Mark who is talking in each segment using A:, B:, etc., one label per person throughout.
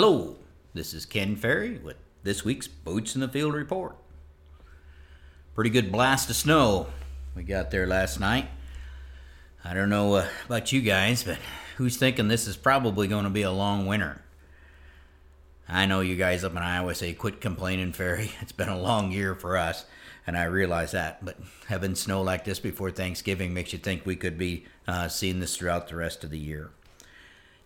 A: Hello, this is Ken Ferrie with this week's Boots in the Field report. Pretty good blast of snow we got there last night. I don't know uh, about you guys, but who's thinking this is probably going to be a long winter? I know you guys up in Iowa say quit complaining, Ferrie. It's been a long year for us, and I realize that. But having snow like this before Thanksgiving makes you think we could be uh, seeing this throughout the rest of the year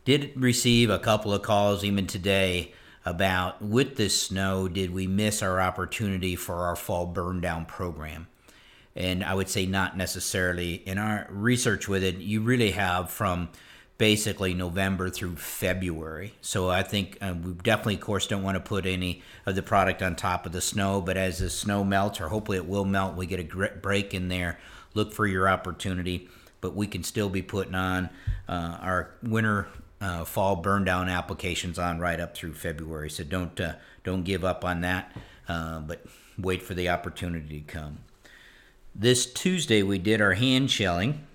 A: did receive a couple of calls even today about with this snow, did we miss our opportunity for our fall burn down program? And I would say not necessarily. In our research with it, you really have from basically November through February. So I think uh, we definitely, of course, don't want to put any of the product on top of the snow. But as the snow melts, or hopefully it will melt, we get a break in there. Look for your opportunity. But we can still be putting on uh, our winter uh, fall burn down applications on right up through February. So don't uh, don't give up on that, uh, but wait for the opportunity to come. This Tuesday we did our hand shelling.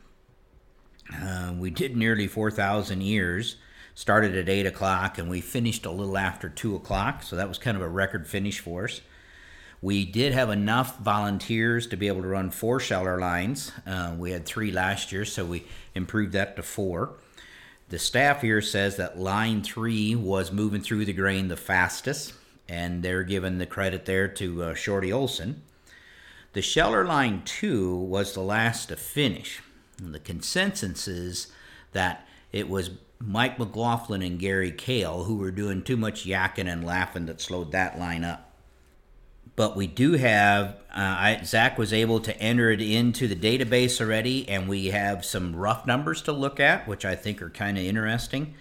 A: Uh, we did nearly 4,000 ears. Started at 8 o'clock and we finished a little after 2 o'clock, so that was kind of a record finish for us. We did have enough volunteers to be able to run four sheller lines. Uh, we had three last year, so we improved that to four. The staff here says that line three was moving through the grain the fastest, and they're giving the credit there to uh, Shorty Olson. The Sheller line two was the last to finish. And the consensus is that it was Mike McLaughlin and Gary Kale who were doing too much yakking and laughing that slowed that line up but we do have uh, I, Zach was able to enter it into the database already, and we have some rough numbers to look at, which I think are kind of interesting.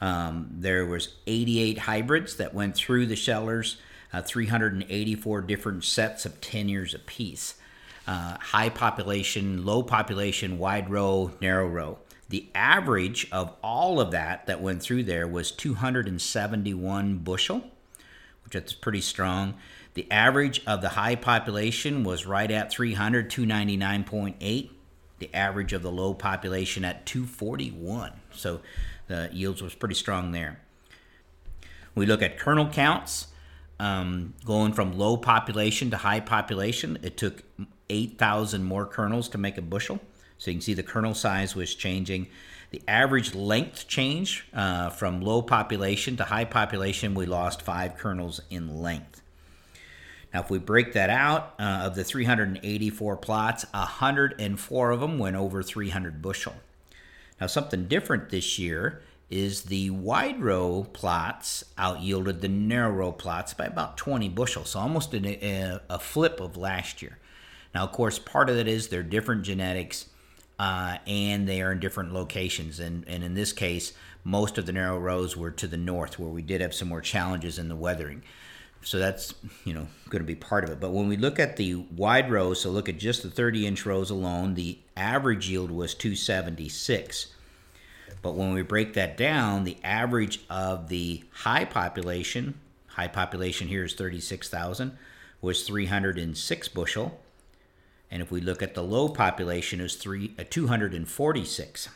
A: Um, there was 88 hybrids that went through the shellers, uh, 384 different sets of 10 years apiece. Uh, high population, low population, wide row, narrow row. The average of all of that that went through there was 271 bushel, which is pretty strong. The average of the high population was right at 300, 299.8. The average of the low population at 241. So the yields was pretty strong there. We look at kernel counts. Um, going from low population to high population, it took 8,000 more kernels to make a bushel. So you can see the kernel size was changing. The average length change uh, from low population to high population, we lost five kernels in length. Now, if we break that out uh, of the 384 plots, 104 of them went over 300 bushel. Now, something different this year is the wide row plots out yielded the narrow row plots by about 20 bushel, so almost a, a flip of last year. Now, of course, part of it is they're different genetics uh, and they are in different locations. And, and in this case, most of the narrow rows were to the north, where we did have some more challenges in the weathering so that's you know going to be part of it. But when we look at the wide rows, so look at just the 30 inch rows alone, the average yield was 276. But when we break that down, the average of the high population, high population here is 36,000, was 306 bushel. And if we look at the low population, is three uh, 246.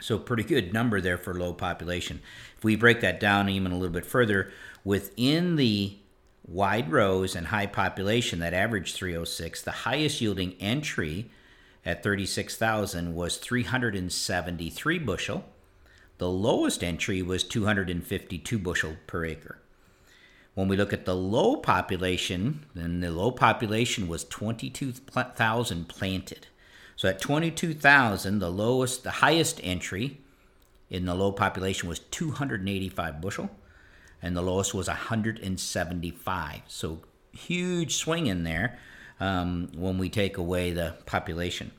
A: So pretty good number there for low population. If we break that down even a little bit further, within the wide rows and high population that averaged 306, the highest yielding entry at 36,000 was 373 bushel. The lowest entry was 252 bushel per acre. When we look at the low population, then the low population was 22,000 planted. So at 22,000, the lowest, the highest entry in the low population was 285 bushel and the lowest was 175. So huge swing in there um, when we take away the population.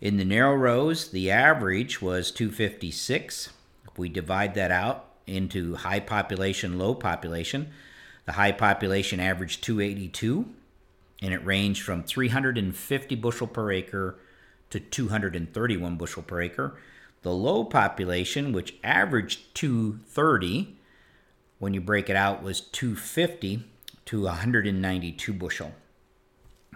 A: In the narrow rows, the average was 256. If we divide that out into high population, low population, the high population averaged 282, and it ranged from 350 bushel per acre to 231 bushel per acre. The low population, which averaged 230, when you break it out, was 250 to 192 bushel.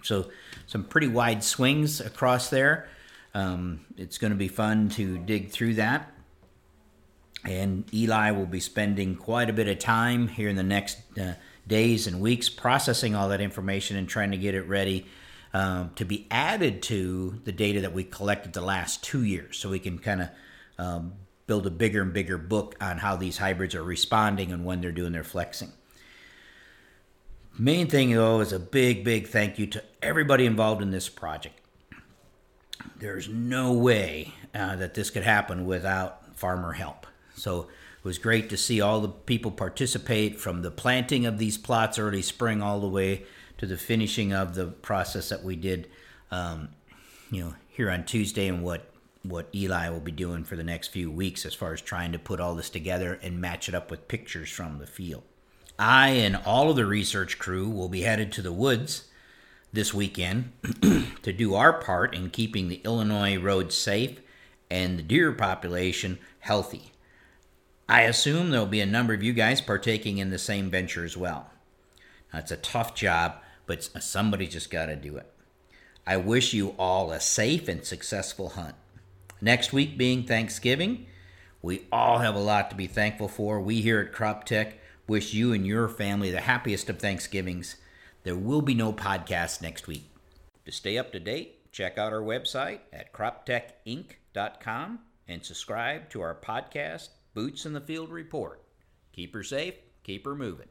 A: So some pretty wide swings across there. Um, it's going to be fun to dig through that. And Eli will be spending quite a bit of time here in the next uh, days and weeks processing all that information and trying to get it ready um, to be added to the data that we collected the last two years so we can kind of um, build a bigger and bigger book on how these hybrids are responding and when they're doing their flexing. Main thing though is a big, big thank you to everybody involved in this project. There's no way uh, that this could happen without farmer help. So it was great to see all the people participate from the planting of these plots early spring all the way to the finishing of the process that we did, um, you know, here on Tuesday and what what Eli will be doing for the next few weeks as far as trying to put all this together and match it up with pictures from the field. I and all of the research crew will be headed to the woods this weekend to do our part in keeping the Illinois roads safe and the deer population healthy. I assume there'll be a number of you guys partaking in the same venture as well. Now, it's a tough job, but somebody just got to do it. I wish you all a safe and successful hunt. Next week being Thanksgiving, we all have a lot to be thankful for. We here at Crop Tech wish you and your family the happiest of Thanksgivings. There will be no podcast next week. To stay up to date, check out our website at croptechinc.com and subscribe to our podcast, Boots in the Field Report. Keep her safe, keep her moving.